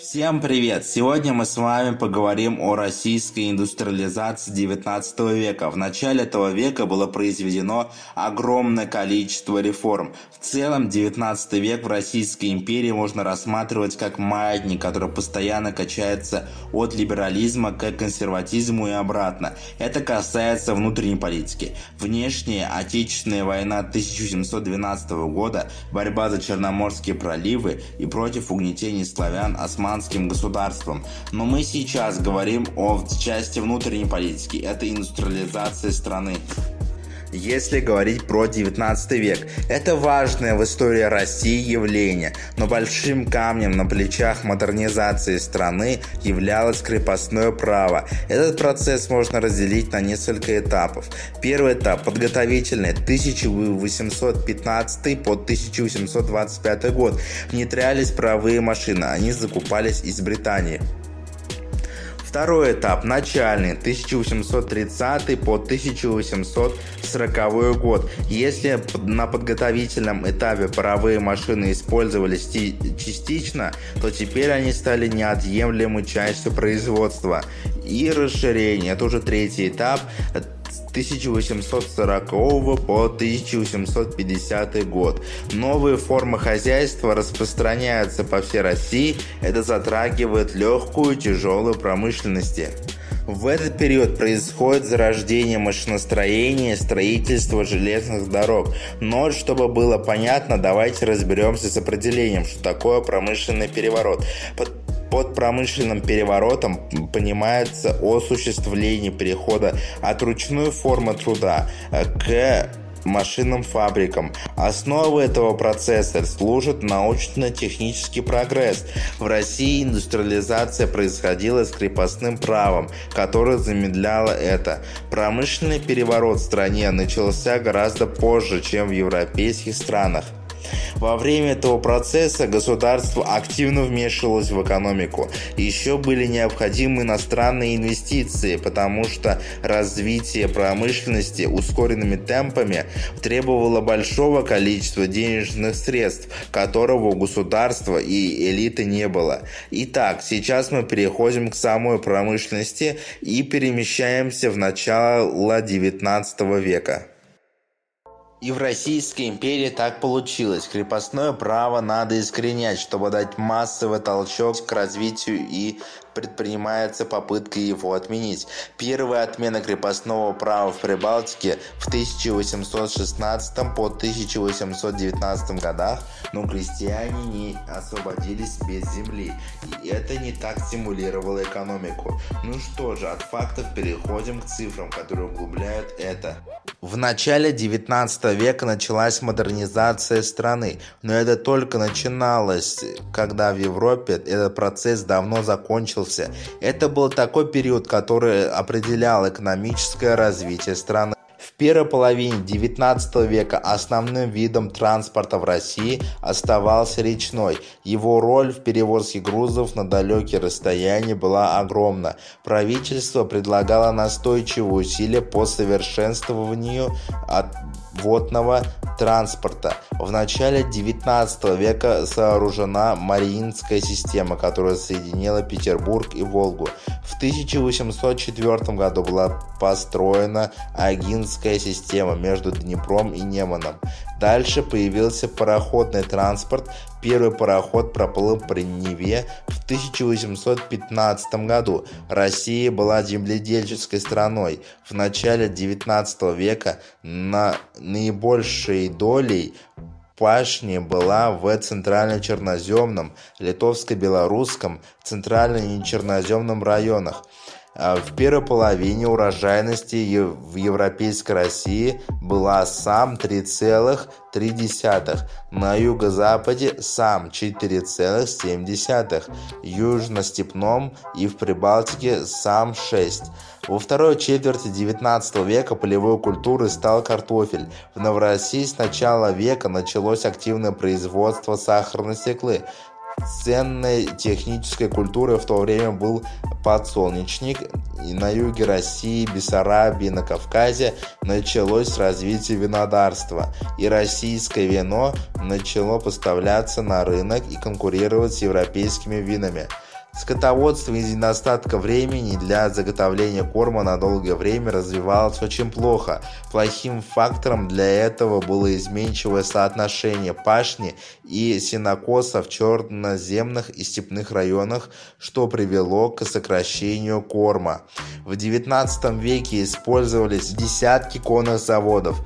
Всем привет! Сегодня мы с вами поговорим о российской индустриализации 19 века. В начале этого века было произведено огромное количество реформ. В целом 19 век в Российской империи можно рассматривать как маятник, который постоянно качается от либерализма к консерватизму и обратно. Это касается внутренней политики. Внешняя Отечественная война 1712 года, борьба за Черноморские проливы и против угнетений славян осман османским государством. Но мы сейчас говорим о части внутренней политики. Это индустриализация страны. Если говорить про 19 век, это важное в истории России явление, но большим камнем на плечах модернизации страны являлось крепостное право. Этот процесс можно разделить на несколько этапов. Первый этап подготовительный 1815 по 1825 год. Внедрялись правые машины, они закупались из Британии. Второй этап, начальный, 1830 по 1840 год. Если на подготовительном этапе паровые машины использовались частично, то теперь они стали неотъемлемой частью производства. И расширение, это уже третий этап, 1840 по 1850 год. Новые формы хозяйства распространяются по всей России, это затрагивает легкую и тяжелую промышленности. В этот период происходит зарождение машиностроения, строительство железных дорог. Но, чтобы было понятно, давайте разберемся с определением, что такое промышленный переворот. Под промышленным переворотом понимается осуществление перехода от ручной формы труда э, к машинным фабрикам. Основой этого процесса служит научно-технический прогресс. В России индустриализация происходила с крепостным правом, которое замедляло это. Промышленный переворот в стране начался гораздо позже, чем в европейских странах. Во время этого процесса государство активно вмешивалось в экономику. Еще были необходимы иностранные инвестиции, потому что развитие промышленности ускоренными темпами требовало большого количества денежных средств, которого у государства и элиты не было. Итак, сейчас мы переходим к самой промышленности и перемещаемся в начало 19 века. И в Российской империи так получилось. Крепостное право надо искоренять, чтобы дать массовый толчок к развитию и предпринимается попытка его отменить. Первая отмена крепостного права в Прибалтике в 1816 по 1819 годах, но крестьяне не освободились без земли, и это не так стимулировало экономику. Ну что же, от фактов переходим к цифрам, которые углубляют это. В начале 19 века началась модернизация страны, но это только начиналось, когда в Европе этот процесс давно закончился. Это был такой период, который определял экономическое развитие страны первой половине XIX века основным видом транспорта в России оставался речной. Его роль в перевозке грузов на далекие расстояния была огромна. Правительство предлагало настойчивые усилия по совершенствованию от водного транспорта. В начале 19 века сооружена Мариинская система, которая соединила Петербург и Волгу. В 1804 году была построена Агинская система между Днепром и Неманом. Дальше появился пароходный транспорт. Первый пароход проплыл при Неве в 1815 году. Россия была земледельческой страной. В начале 19 века на наибольшей долей пашни была в центрально-черноземном, литовско-белорусском, центрально-нечерноземном районах. А в первой половине урожайности в европейской России была сам 3,3, на юго-западе сам 4,7, южно-степном и в Прибалтике сам 6. Во второй четверти XIX века полевой культурой стал картофель. В Новороссии с начала века началось активное производство сахарной стеклы. Ценной технической культурой в то время был подсолнечник. И на юге России, Бессарабии, на Кавказе началось развитие винодарства. И российское вино начало поставляться на рынок и конкурировать с европейскими винами. Скотоводство из недостатка времени для заготовления корма на долгое время развивалось очень плохо. Плохим фактором для этого было изменчивое соотношение пашни и сенокоса в черноземных и степных районах, что привело к сокращению корма. В XIX веке использовались десятки конных заводов.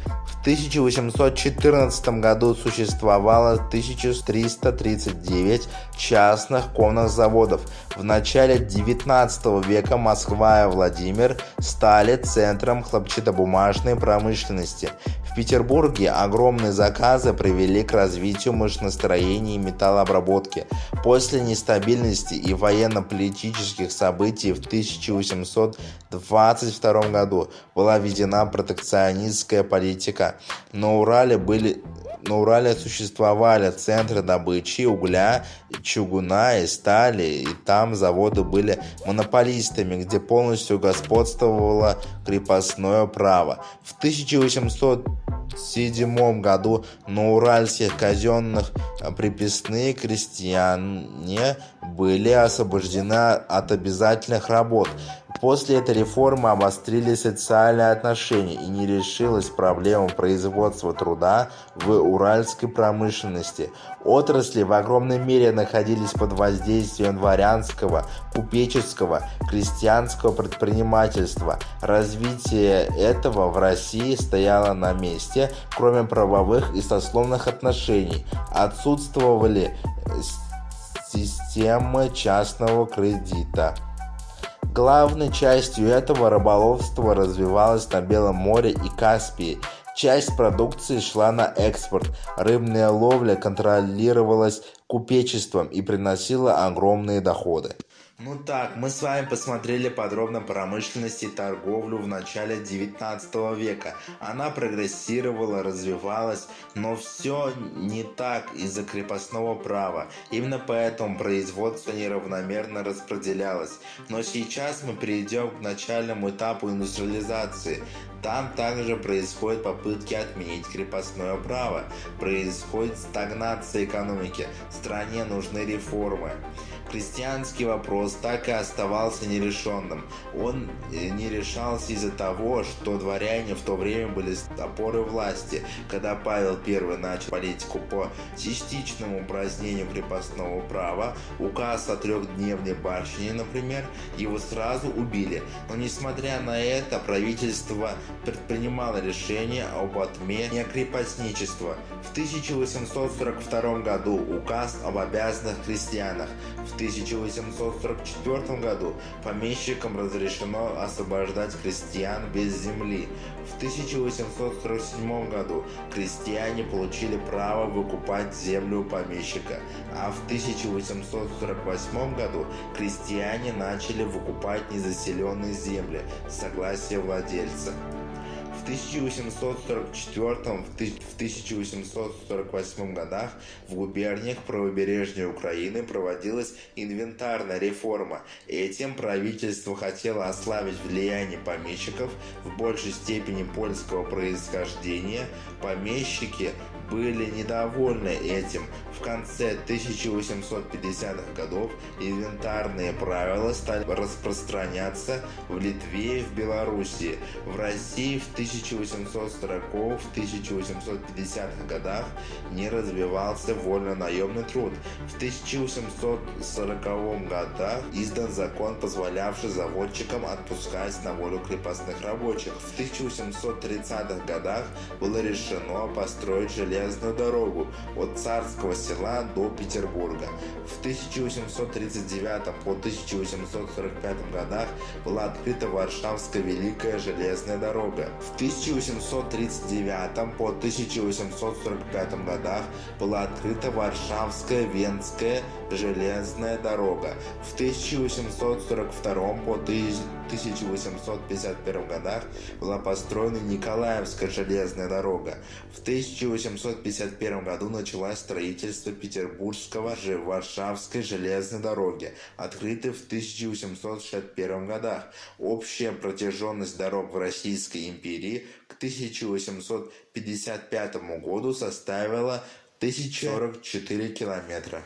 В 1814 году существовало 1339 частных конных заводов. В начале 19 века Москва и Владимир стали центром хлопчатобумажной промышленности. В Петербурге огромные заказы привели к развитию машиностроения и металлообработки. После нестабильности и военно-политических событий в 1822 году была введена протекционистская политика. На Урале были на Урале существовали центры добычи угля, чугуна и стали, и там заводы были монополистами, где полностью господствовало крепостное право. В 1807 году на уральских казенных приписные крестьяне были освобождены от обязательных работ. После этой реформы обострились социальные отношения и не решилась проблема производства труда в уральской промышленности. Отрасли в огромной мере находились под воздействием дворянского, купеческого, крестьянского предпринимательства. Развитие этого в России стояло на месте, кроме правовых и сословных отношений. Отсутствовали системы частного кредита. Главной частью этого рыболовства развивалось на Белом море и Каспии. Часть продукции шла на экспорт. Рыбная ловля контролировалась купечеством и приносила огромные доходы. Ну так, мы с вами посмотрели подробно промышленность и торговлю в начале 19 века. Она прогрессировала, развивалась, но все не так из-за крепостного права. Именно поэтому производство неравномерно распределялось. Но сейчас мы перейдем к начальному этапу индустриализации. Там также происходят попытки отменить крепостное право. Происходит стагнация экономики. Стране нужны реформы христианский вопрос так и оставался нерешенным. Он э, не решался из-за того, что дворяне в то время были опорой власти. Когда Павел I начал политику по частичному упразднению крепостного права, указ о трехдневной башне, например, его сразу убили. Но несмотря на это, правительство предпринимало решение об отмене крепостничества. В 1842 году указ об обязанных крестьянах. В 1844 году помещикам разрешено освобождать крестьян без земли. В 1847 году крестьяне получили право выкупать землю у помещика, а в 1848 году крестьяне начали выкупать незаселенные земли с согласия владельца. В 1844-1848 годах в губерниях правобережной Украины проводилась инвентарная реформа. Этим правительство хотело ослабить влияние помещиков в большей степени польского происхождения. Помещики были недовольны этим. В конце 1850-х годов инвентарные правила стали распространяться в Литве и в Белоруссии. В России в 1840-1850-х годах не развивался вольно-наемный труд. В 1840 годах издан закон, позволявший заводчикам отпускать на волю крепостных рабочих. В 1830-х годах было решено построить железные железную дорогу от Царского села до Петербурга. В 1839 по 1845 годах была открыта Варшавская Великая железная дорога. В 1839 по 1845 годах была открыта Варшавская Венская железная дорога. В 1842 по 1851 годах была построена Николаевская железная дорога. В 1800 1851 году началось строительство Петербургского же Варшавской железной дороги, открытой в 1861 годах. Общая протяженность дорог в Российской империи к 1855 году составила 1044 километра.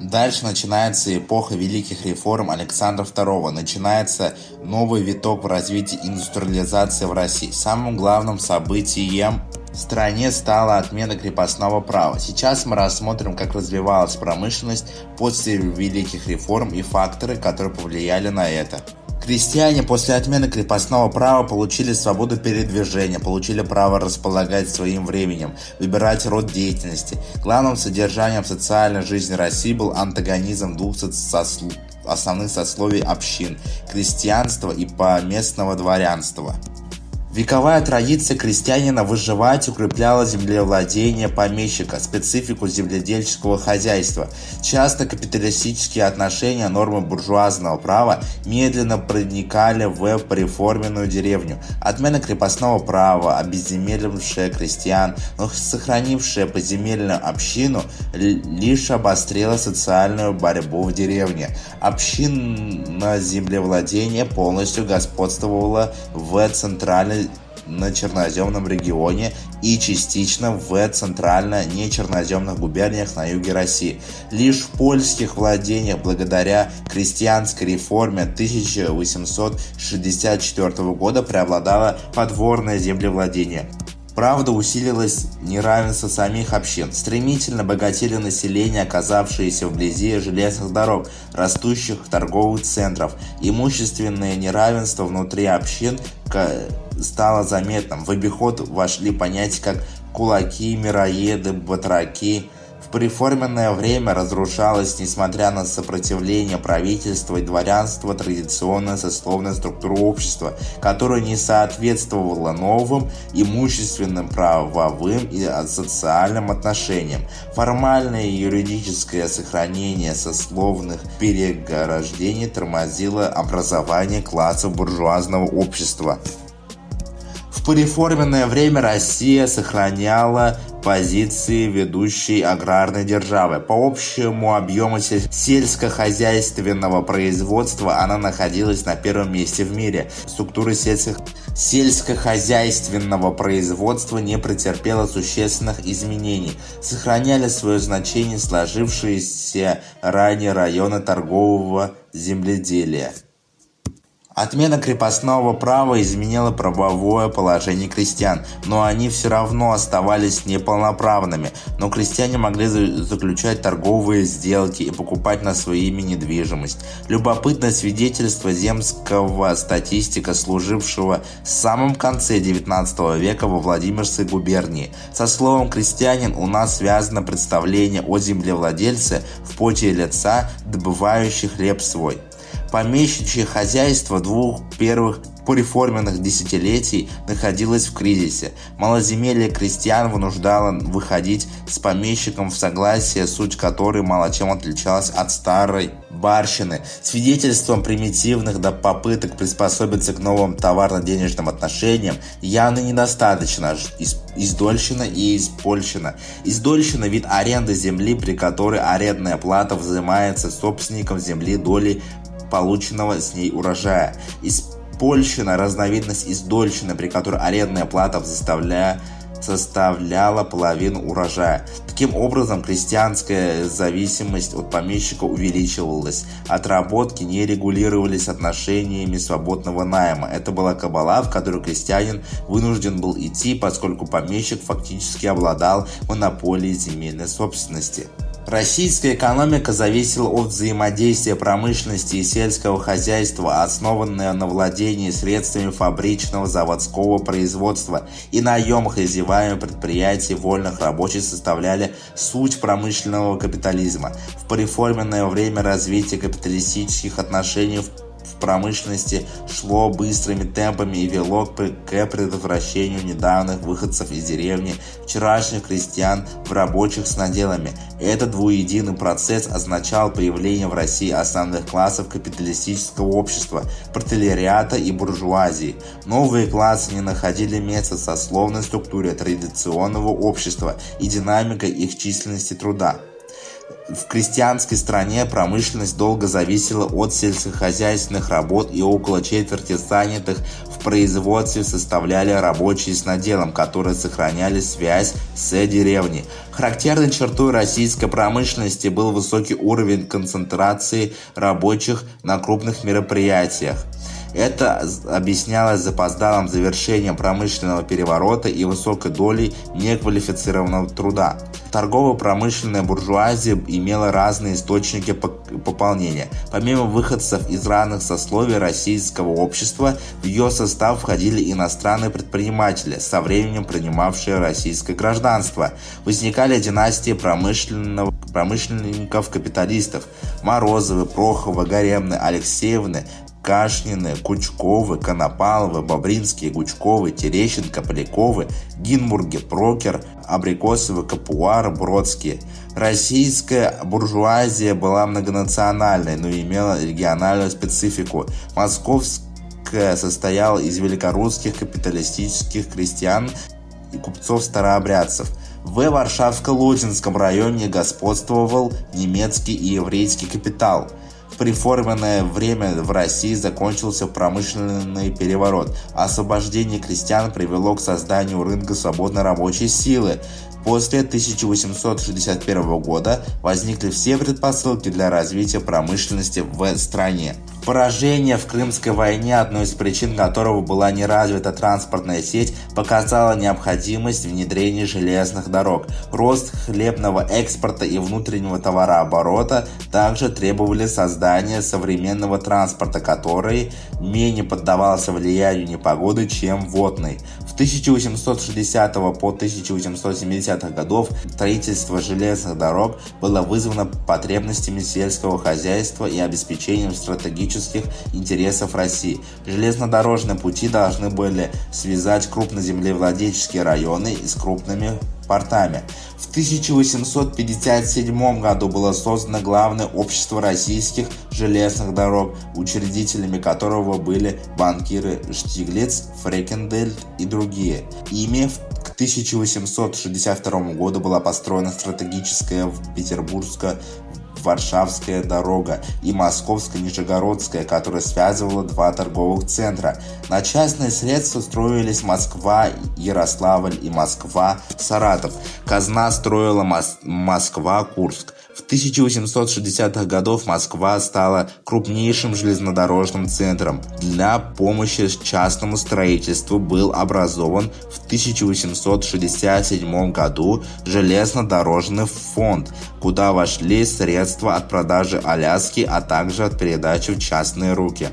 Дальше начинается эпоха великих реформ Александра II. Начинается новый виток в развитии индустриализации в России. Самым главным событием стране стала отмена крепостного права. Сейчас мы рассмотрим, как развивалась промышленность после великих реформ и факторы, которые повлияли на это. Крестьяне после отмены крепостного права получили свободу передвижения, получили право располагать своим временем, выбирать род деятельности. Главным содержанием социальной жизни России был антагонизм двух сослов основных сословий общин – крестьянства и поместного дворянства. Вековая традиция крестьянина выживать укрепляла землевладение помещика, специфику земледельческого хозяйства. Часто капиталистические отношения, нормы буржуазного права медленно проникали в преформенную деревню. Отмена крепостного права, обезземелившая крестьян, но сохранившая поземельную общину, лишь обострила социальную борьбу в деревне. Община землевладения полностью господствовала в центральной на черноземном регионе и частично в центрально-нечерноземных губерниях на юге России. Лишь в польских владениях благодаря крестьянской реформе 1864 года преобладало подворное землевладение. Правда, усилилось неравенство самих общин. Стремительно богатели население, оказавшееся вблизи железных дорог, растущих торговых центров. Имущественное неравенство внутри общин стало заметным. В обиход вошли понятия как кулаки, мироеды, батраки. В преформенное время разрушалась, несмотря на сопротивление правительства и дворянства, традиционная сословная структура общества, которая не соответствовала новым имущественным, правовым и социальным отношениям. Формальное юридическое сохранение сословных перегорождений тормозило образование классов буржуазного общества пореформенное время Россия сохраняла позиции ведущей аграрной державы. По общему объему сельскохозяйственного производства она находилась на первом месте в мире. Структура сельских сельскохозяйственного производства не претерпела существенных изменений. Сохраняли свое значение сложившиеся ранее районы торгового земледелия. Отмена крепостного права изменила правовое положение крестьян, но они все равно оставались неполноправными. Но крестьяне могли заключать торговые сделки и покупать на свои имя недвижимость. Любопытное свидетельство земского статистика, служившего в самом конце 19 века во Владимирской губернии. Со словом «крестьянин» у нас связано представление о землевладельце в поте лица, добывающий хлеб свой. Помещичье хозяйство двух первых пореформенных десятилетий находилось в кризисе. Малоземелье крестьян вынуждало выходить с помещиком в согласие, суть которой мало чем отличалась от старой барщины. Свидетельством примитивных до попыток приспособиться к новым товарно-денежным отношениям явно недостаточно из издольщина и испольщина. Издольщина – вид аренды земли, при которой арендная плата взимается собственником земли долей полученного с ней урожая. Испольщина – разновидность издольщины, при которой арендная плата заставляя составляла половину урожая. Таким образом, крестьянская зависимость от помещика увеличивалась. Отработки не регулировались отношениями свободного найма. Это была кабала, в которую крестьянин вынужден был идти, поскольку помещик фактически обладал монополией земельной собственности. Российская экономика зависела от взаимодействия промышленности и сельского хозяйства, основанное на владении средствами фабричного заводского производства и наем хозяевами предприятий вольных рабочих составляли суть промышленного капитализма. В пореформенное время развития капиталистических отношений в промышленности шло быстрыми темпами и вело к предотвращению недавних выходцев из деревни, вчерашних крестьян в рабочих с наделами. Этот двуединый процесс означал появление в России основных классов капиталистического общества, протелериата и буржуазии. Новые классы не находили места в сословной структуре традиционного общества и динамикой их численности труда. В крестьянской стране промышленность долго зависела от сельскохозяйственных работ и около четверти занятых в производстве составляли рабочие с наделом, которые сохраняли связь с деревней. Характерной чертой российской промышленности был высокий уровень концентрации рабочих на крупных мероприятиях. Это объяснялось запоздалым завершением промышленного переворота и высокой долей неквалифицированного труда. Торгово-промышленная буржуазия имела разные источники пополнения. Помимо выходцев из разных сословий российского общества, в ее состав входили иностранные предприниматели, со временем принимавшие российское гражданство. Возникали династии промышленного, промышленников-капиталистов – Морозовы, Проховы, Гаремны, Алексеевны, Кашнины, Кучковы, Конопаловы, Бобринские, Гучковы, Терещенко, Поляковы, Гинбурги, Прокер, Абрикосовы, Капуар, Бродские. Российская буржуазия была многонациональной, но имела региональную специфику. Московская состояла из великорусских капиталистических крестьян и купцов-старообрядцев. В Варшавско-Лодинском районе господствовал немецкий и еврейский капитал – в реформенное время в России закончился промышленный переворот. Освобождение крестьян привело к созданию рынка свободной рабочей силы. После 1861 года возникли все предпосылки для развития промышленности в стране. Поражение в Крымской войне, одной из причин которого была неразвита транспортная сеть, показало необходимость внедрения железных дорог. Рост хлебного экспорта и внутреннего товарооборота также требовали создания современного транспорта, который менее поддавался влиянию непогоды, чем водный. В 1860 по 1870 годов строительство железных дорог было вызвано потребностями сельского хозяйства и обеспечением стратегических интересов России. Железнодорожные пути должны были связать крупноземлевладельческие районы с крупными портами. В 1857 году было создано Главное общество российских железных дорог, учредителями которого были банкиры Штиглиц, Фрекендельт и другие. Ими к 1862 году была построена стратегическая в Петербургская Варшавская дорога и Московско-Нижегородская, которая связывала два торговых центра. На частные средства строились Москва, Ярославль и Москва-Саратов. Казна строила Мос Москва-Курск. В 1860-х годах Москва стала крупнейшим железнодорожным центром. Для помощи частному строительству был образован в 1867 году железнодорожный фонд, куда вошли средства от продажи Аляски, а также от передачи в частные руки.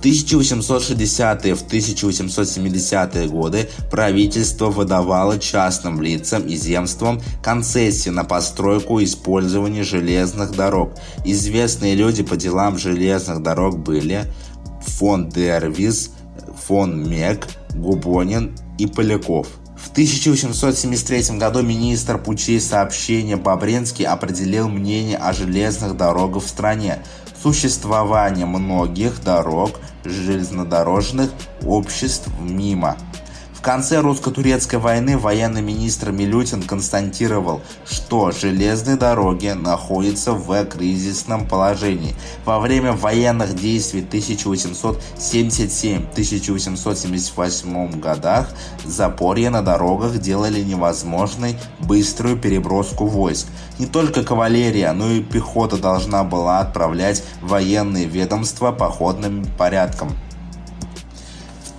В 1860-е, в 1870-е годы правительство выдавало частным лицам и земствам концессии на постройку и использование железных дорог. Известные люди по делам железных дорог были фон Дервис, фон Мек, Губонин и Поляков. В 1873 году министр путей сообщения Бобринский определил мнение о железных дорогах в стране. Существование многих дорог железнодорожных обществ мимо. В конце русско-турецкой войны военный министр Милютин констатировал, что железные дороги находятся в кризисном положении. Во время военных действий 1877-1878 годах запорья на дорогах делали невозможной быструю переброску войск. Не только кавалерия, но и пехота должна была отправлять военные ведомства походным порядком.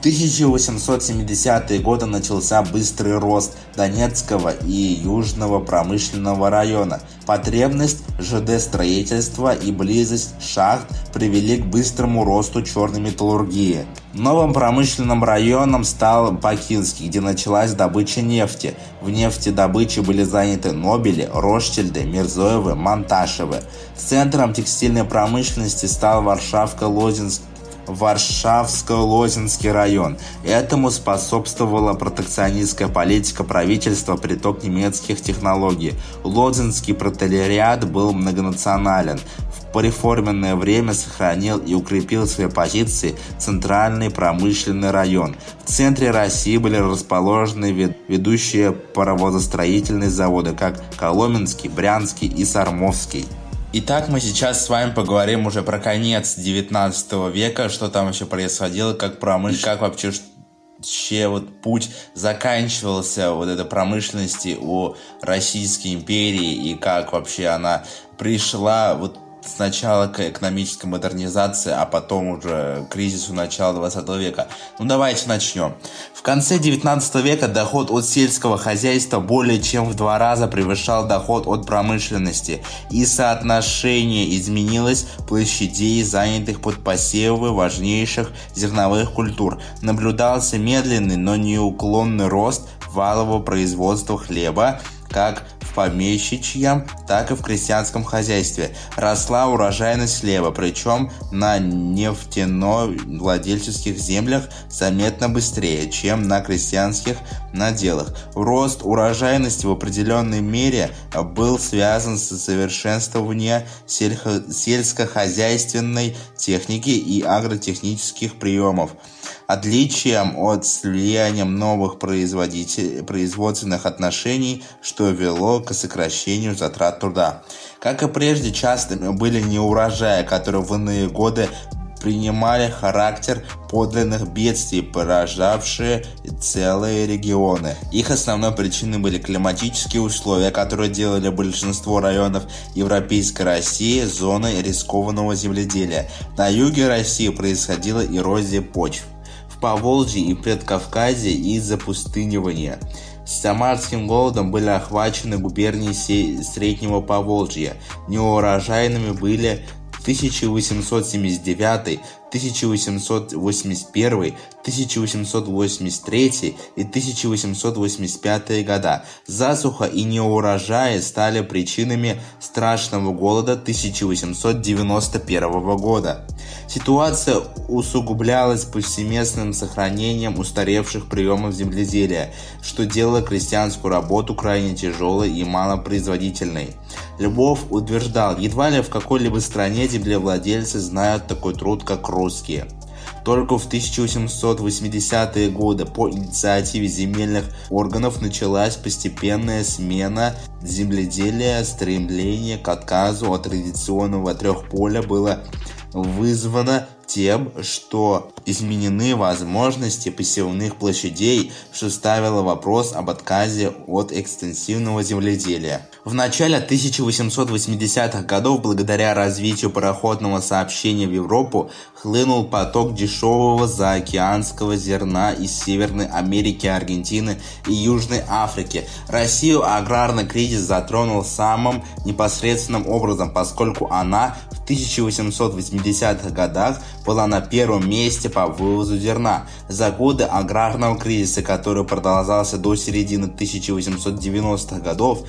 1870-е годы начался быстрый рост Донецкого и Южного промышленного района. Потребность ЖД-строительства и близость шахт привели к быстрому росту черной металлургии. Новым промышленным районом стал Бакинский, где началась добыча нефти. В нефтедобыче были заняты Нобели, Рощельды, Мирзоевы, Монташевы. Центром текстильной промышленности стал Варшавка-Лозинск Варшавско-Лозинский район. Этому способствовала протекционистская политика правительства, приток немецких технологий. Лозинский протелериат был многонационален. В пореформенное время сохранил и укрепил свои позиции центральный промышленный район. В центре России были расположены ведущие паровозостроительные заводы, как Коломенский, Брянский и Сармовский. Итак, мы сейчас с вами поговорим уже про конец 19 века, что там вообще происходило, как промышленность, как вообще вообще вот путь заканчивался вот этой промышленности у Российской империи и как вообще она пришла вот сначала к экономической модернизации, а потом уже к кризису начала 20 века. Ну давайте начнем. В конце 19 века доход от сельского хозяйства более чем в два раза превышал доход от промышленности, и соотношение изменилось площадей, занятых под посевы важнейших зерновых культур. Наблюдался медленный, но неуклонный рост валового производства хлеба, как в помещичьем, так и в крестьянском хозяйстве. Росла урожайность хлеба, причем на нефтяно-владельческих землях заметно быстрее, чем на крестьянских наделах. Рост урожайности в определенной мере был связан с совершенствованием сельхо- сельскохозяйственной техники и агротехнических приемов. Отличием от слияния новых производственных отношений, что вело к сокращению затрат труда. Как и прежде, частыми были неурожаи, которые в иные годы принимали характер подлинных бедствий, поражавшие целые регионы. Их основной причиной были климатические условия, которые делали большинство районов Европейской России зоной рискованного земледелия. На юге России происходила эрозия почв. В Поволжье и Предкавказье из-за пустынивания. Самарским голодом были охвачены губернии Среднего Поволжья. Неурожайными были 1879, 1881, 1883 и 1885 года. Засуха и неурожаи стали причинами страшного голода 1891 года. Ситуация усугублялась повсеместным сохранением устаревших приемов земледелия, что делало крестьянскую работу крайне тяжелой и малопроизводительной. Любовь утверждал, едва ли в какой-либо стране землевладельцы знают такой труд, как русские. Только в 1880-е годы по инициативе земельных органов началась постепенная смена земледелия, стремление к отказу от традиционного трехполя было вызвано тем, что изменены возможности посевных площадей, что ставило вопрос об отказе от экстенсивного земледелия. В начале 1880-х годов, благодаря развитию пароходного сообщения в Европу, хлынул поток дешевого заокеанского зерна из Северной Америки, Аргентины и Южной Африки. Россию аграрный кризис затронул самым непосредственным образом, поскольку она в 1880-х годах была на первом месте по вывозу зерна. За годы аграрного кризиса, который продолжался до середины 1890-х годов,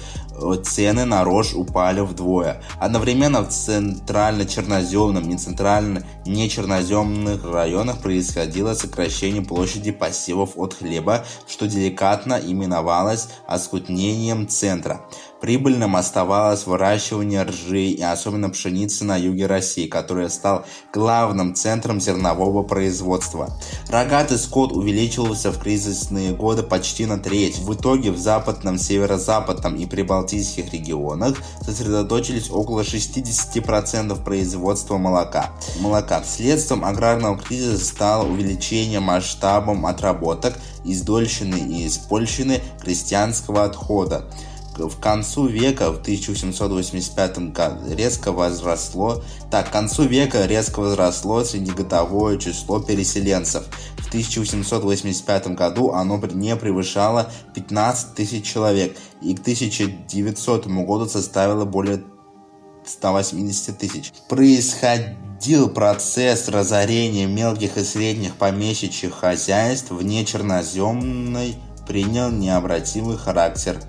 цены на рожь упали вдвое. Одновременно в центрально-черноземном и центрально-нечерноземных районах происходило сокращение площади посевов от хлеба, что деликатно именовалось оскуднением центра. Прибыльным оставалось выращивание ржи и особенно пшеницы на юге России, который стал главным центром зернового производства. Рогатый скот увеличивался в кризисные годы почти на треть. В итоге в западном, северо-западном и прибалтийских регионах сосредоточились около 60% производства молока. молока. Следствием аграрного кризиса стало увеличение масштабом отработок, издольщины и испольщины крестьянского отхода в концу века, в 1885 году, резко возросло, так, к концу века резко возросло среднегодовое число переселенцев. В 1885 году оно не превышало 15 тысяч человек и к 1900 году составило более 180 тысяч. Происходил процесс разорения мелких и средних помещичьих хозяйств вне черноземной принял необратимый характер.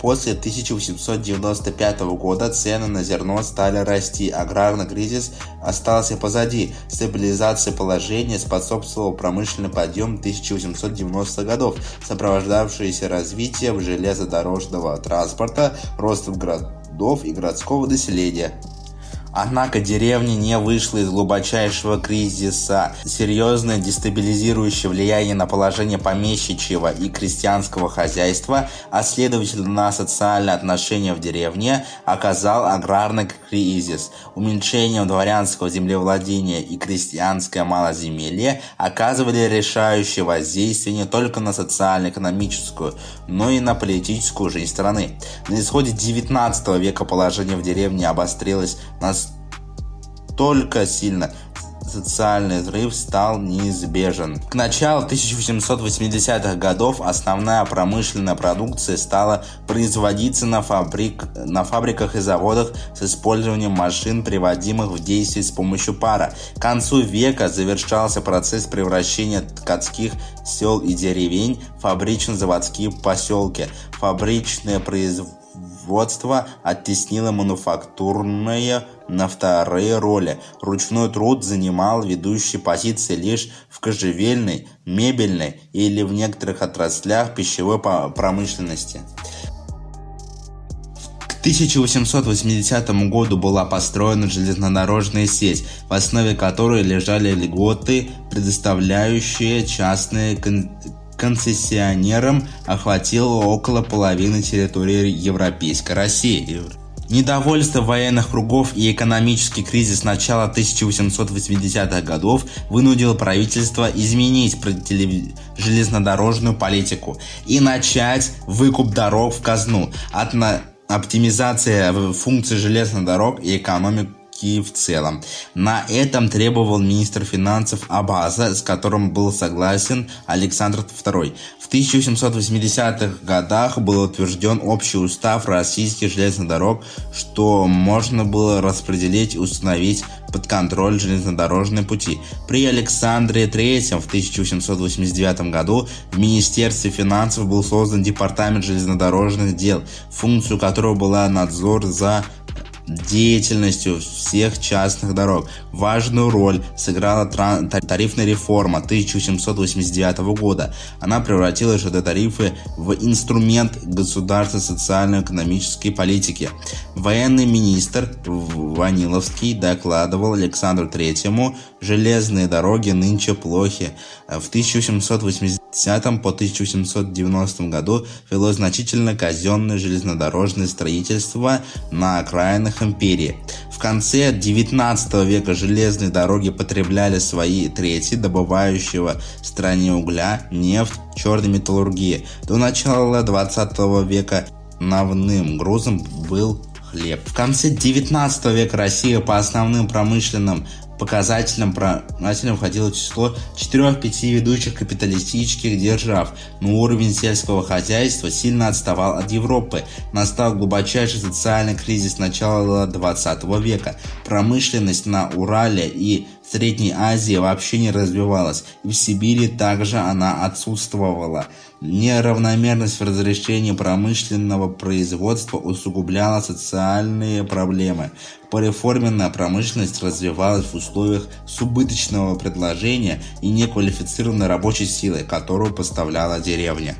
После 1895 года цены на зерно стали расти, аграрный кризис остался позади. Стабилизация положения способствовал промышленный подъем 1890-х годов, сопровождавшийся развитием железнодорожного транспорта, ростом городов и городского населения. Однако деревня не вышла из глубочайшего кризиса. Серьезное дестабилизирующее влияние на положение помещичьего и крестьянского хозяйства, а следовательно на социальные отношения в деревне, оказал аграрный кризис. Уменьшение дворянского землевладения и крестьянское малоземелье оказывали решающее воздействие не только на социально-экономическую, но и на политическую жизнь страны. На исходе 19 века положение в деревне обострилось настолько сильно, социальный взрыв стал неизбежен. К началу 1880-х годов основная промышленная продукция стала производиться на, фабрик, на фабриках и заводах с использованием машин, приводимых в действие с помощью пара. К концу века завершался процесс превращения ткацких сел и деревень в фабрично-заводские поселки. Фабричное производство оттеснило мануфактурное на вторые роли. Ручной труд занимал ведущие позиции лишь в кожевельной, мебельной или в некоторых отраслях пищевой промышленности. К 1880 году была построена железнодорожная сеть, в основе которой лежали льготы, предоставляющие частные концессионером охватило около половины территории Европейской России. Недовольство военных кругов и экономический кризис начала 1880-х годов вынудил правительство изменить железнодорожную политику и начать выкуп дорог в казну. От оптимизация функций железных дорог и экономики Киев в целом. На этом требовал министр финансов Абаза, с которым был согласен Александр II. В 1880-х годах был утвержден общий устав российских железных дорог, что можно было распределить и установить под контроль железнодорожные пути. При Александре III в 1889 году в Министерстве финансов был создан Департамент железнодорожных дел, функцию которого была надзор за деятельностью всех частных дорог. Важную роль сыграла тарифная реформа 1789 года. Она превратила ЖД-тарифы в инструмент государственной социально-экономической политики. Военный министр Ваниловский докладывал Александру Третьему «Железные дороги нынче плохи». В 1780 по 1790 году велось значительно казенное железнодорожное строительство на окраинах империи. В конце 19 века железные дороги потребляли свои трети добывающего в стране угля, нефть, черной металлургии. До начала 20 века навным грузом был хлеб. В конце 19 века Россия по основным промышленным показателям показателям входило число 4-5 ведущих капиталистических держав, но уровень сельского хозяйства сильно отставал от Европы. Настал глубочайший социальный кризис начала 20 века. Промышленность на Урале и Средней Азии вообще не развивалась, и в Сибири также она отсутствовала. Неравномерность в разрешении промышленного производства усугубляла социальные проблемы. Пореформенная промышленность развивалась в условиях субыточного предложения и неквалифицированной рабочей силы, которую поставляла деревня.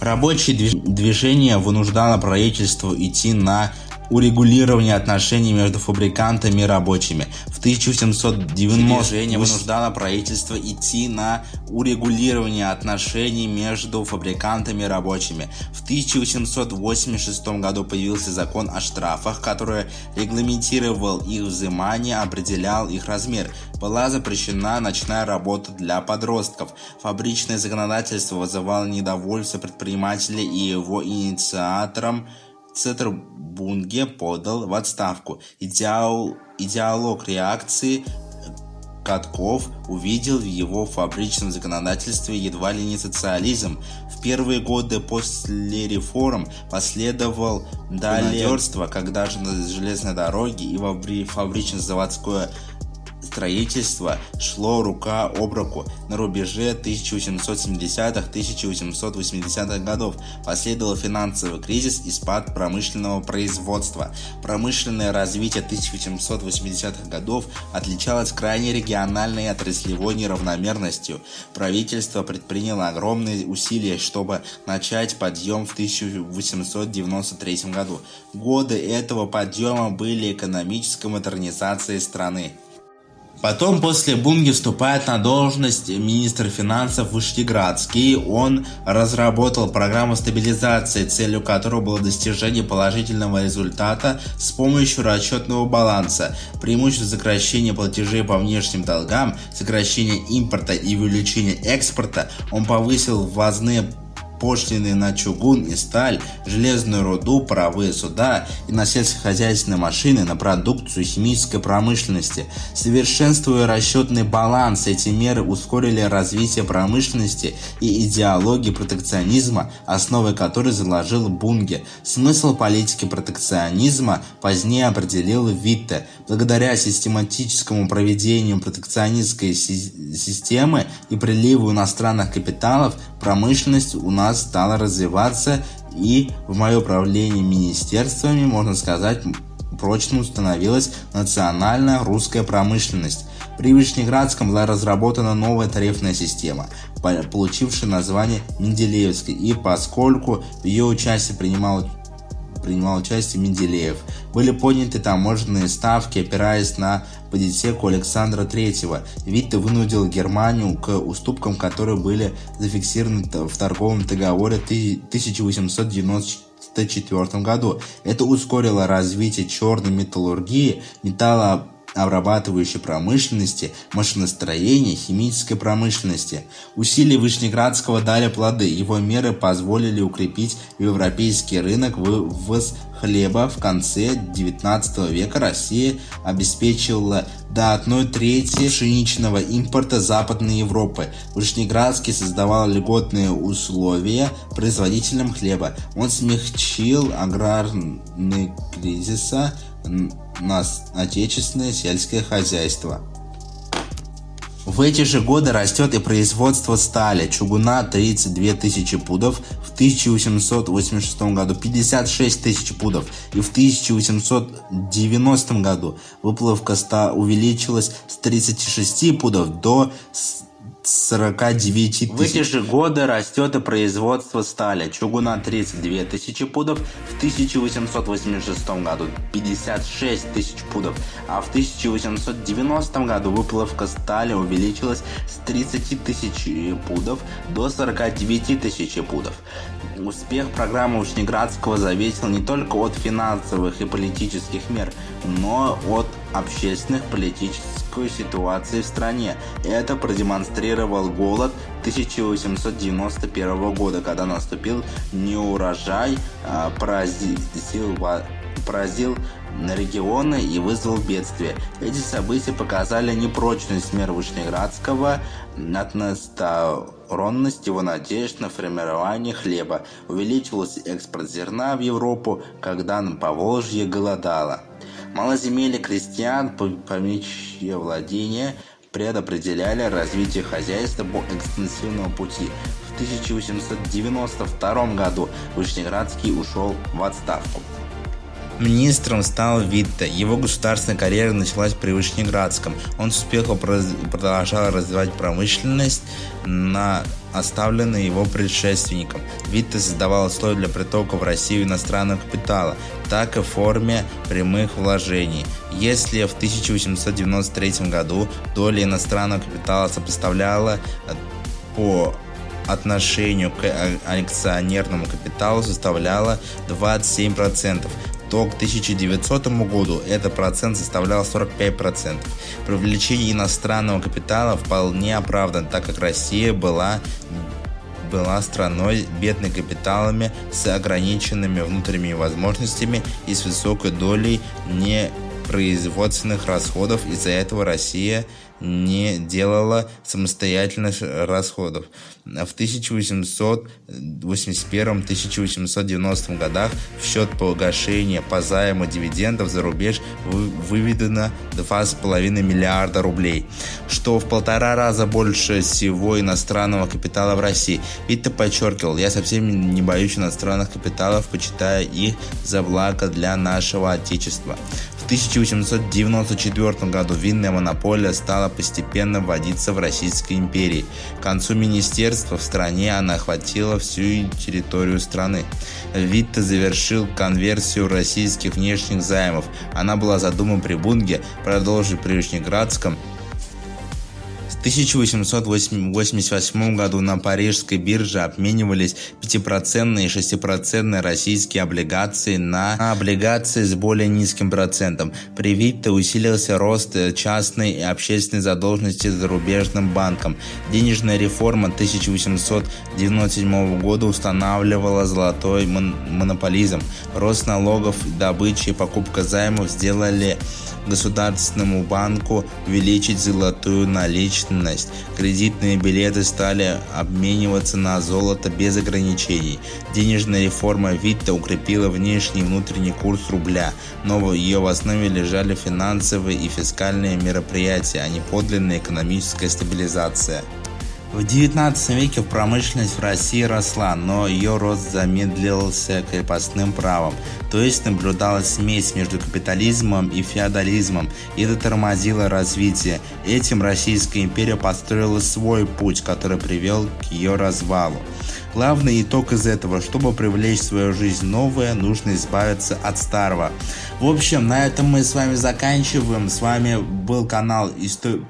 Рабочее движение вынуждало правительство идти на урегулирования отношений между фабрикантами и рабочими. В 1790 движение вынуждало правительство идти на урегулирование отношений между фабрикантами и рабочими. В 1886 году появился закон о штрафах, который регламентировал их взимание, определял их размер. Была запрещена ночная работа для подростков. Фабричное законодательство вызывало недовольство предпринимателей и его инициаторам Центр Бунге подал в отставку. Идеал, идеолог реакции Катков увидел в его фабричном законодательстве едва ли не социализм. В первые годы после реформ последовал далее когда же на железной дороге и во фабрично-заводское строительство шло рука об руку. На рубеже 1870-1880-х годов последовал финансовый кризис и спад промышленного производства. Промышленное развитие 1880-х годов отличалось крайне региональной и отраслевой неравномерностью. Правительство предприняло огромные усилия, чтобы начать подъем в 1893 году. Годы этого подъема были экономической модернизацией страны. Потом после Бунги вступает на должность министра финансов Вышнеградский. Он разработал программу стабилизации, целью которой было достижение положительного результата с помощью расчетного баланса, преимущество сокращения платежей по внешним долгам, сокращение импорта и увеличение экспорта. Он повысил ввозные пошлины на чугун и сталь, железную руду, паровые суда и на сельскохозяйственные машины, на продукцию химической промышленности. Совершенствуя расчетный баланс, эти меры ускорили развитие промышленности и идеологии протекционизма, основой которой заложил Бунге. Смысл политики протекционизма позднее определил Витте. Благодаря систематическому проведению протекционистской системы и приливу иностранных капиталов, промышленность у нас стала развиваться и в мое управление министерствами, можно сказать, прочно установилась национальная русская промышленность. При Вышнеградском была разработана новая тарифная система, получившая название Менделеевской, и поскольку в ее участии принимал принимал участие Менделеев. Были подняты таможенные ставки, опираясь на политеку Александра III. Витте вынудил Германию к уступкам, которые были зафиксированы в торговом договоре 1894 году. Это ускорило развитие черной металлургии, металла обрабатывающей промышленности, машиностроения, химической промышленности. Усилия Вышнеградского дали плоды. Его меры позволили укрепить европейский рынок вывоз хлеба. В конце 19 века Россия обеспечила до одной трети пшеничного импорта Западной Европы. Вышнеградский создавал льготные условия производителям хлеба. Он смягчил аграрный кризиса, на отечественное сельское хозяйство. В эти же годы растет и производство стали, чугуна 32 тысячи пудов, в 1886 году 56 тысяч пудов и в 1890 году выплавка ста увеличилась с 36 пудов до 49 тысяч. В эти же годы растет и производство стали. Чугуна 32 тысячи пудов, в 1886 году 56 тысяч пудов, а в 1890 году выплавка стали увеличилась с 30 тысяч пудов до 49 тысяч пудов. Успех программы Учнеградского зависел не только от финансовых и политических мер, но от общественных, политической ситуации в стране. Это продемонстрировал голод 1891 года, когда наступил неурожай, а, поразил, поразил регионы и вызвал бедствие. Эти события показали непрочность мер Вышнеградского, односторонность его надежд на формирование хлеба. Увеличивался экспорт зерна в Европу, когда на Поволжье голодало. Малоземелье крестьян, помещие владения предопределяли развитие хозяйства по экстенсивному пути. В 1892 году Вышнеградский ушел в отставку. Министром стал Витте. Его государственная карьера началась при Вышнеградском. Он с успехом продолжал развивать промышленность на оставленной его предшественником. Витте создавал условия для притока в Россию иностранного капитала, так и в форме прямых вложений. Если в 1893 году доля иностранного капитала сопоставляла по отношению к акционерному капиталу составляла 27%, то к 1900 году этот процент составлял 45%. Привлечение иностранного капитала вполне оправдан, так как Россия была была страной бедной капиталами с ограниченными внутренними возможностями и с высокой долей не производственных расходов. Из-за этого Россия не делала самостоятельных расходов. В 1881-1890 годах в счет погашения по займу дивидендов за рубеж выведено 2,5 миллиарда рублей, что в полтора раза больше всего иностранного капитала в России. Витте подчеркивал, я совсем не боюсь иностранных капиталов, почитая их за благо для нашего Отечества. В 1894 году винная монополия стала постепенно вводиться в Российской империи. К концу министерства в стране она охватила всю территорию страны. Витте завершил конверсию российских внешних займов. Она была задумана при Бунге продолжить при Вышнеградском 1888 году на парижской бирже обменивались 5% и 6% российские облигации на облигации с более низким процентом. При Витте усилился рост частной и общественной задолженности зарубежным банкам. Денежная реформа 1897 года устанавливала золотой монополизм. Рост налогов, добычи и покупка займов сделали Государственному банку увеличить золотую наличность. Кредитные билеты стали обмениваться на золото без ограничений. Денежная реформа Витта укрепила внешний и внутренний курс рубля, но в ее в основе лежали финансовые и фискальные мероприятия, а не подлинная экономическая стабилизация. В XIX веке промышленность в России росла, но ее рост замедлился крепостным правом, то есть наблюдалась смесь между капитализмом и феодализмом, и это тормозило развитие. Этим Российская империя построила свой путь, который привел к ее развалу. Главный итог из этого, чтобы привлечь в свою жизнь новое, нужно избавиться от старого. В общем, на этом мы с вами заканчиваем. С вами был канал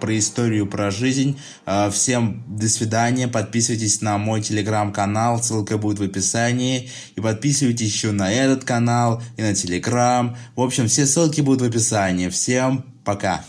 про историю, про жизнь. А, всем до свидания. Подписывайтесь на мой телеграм-канал, ссылка будет в описании. И подписывайтесь еще на этот канал и на телеграм. В общем, все ссылки будут в описании. Всем пока.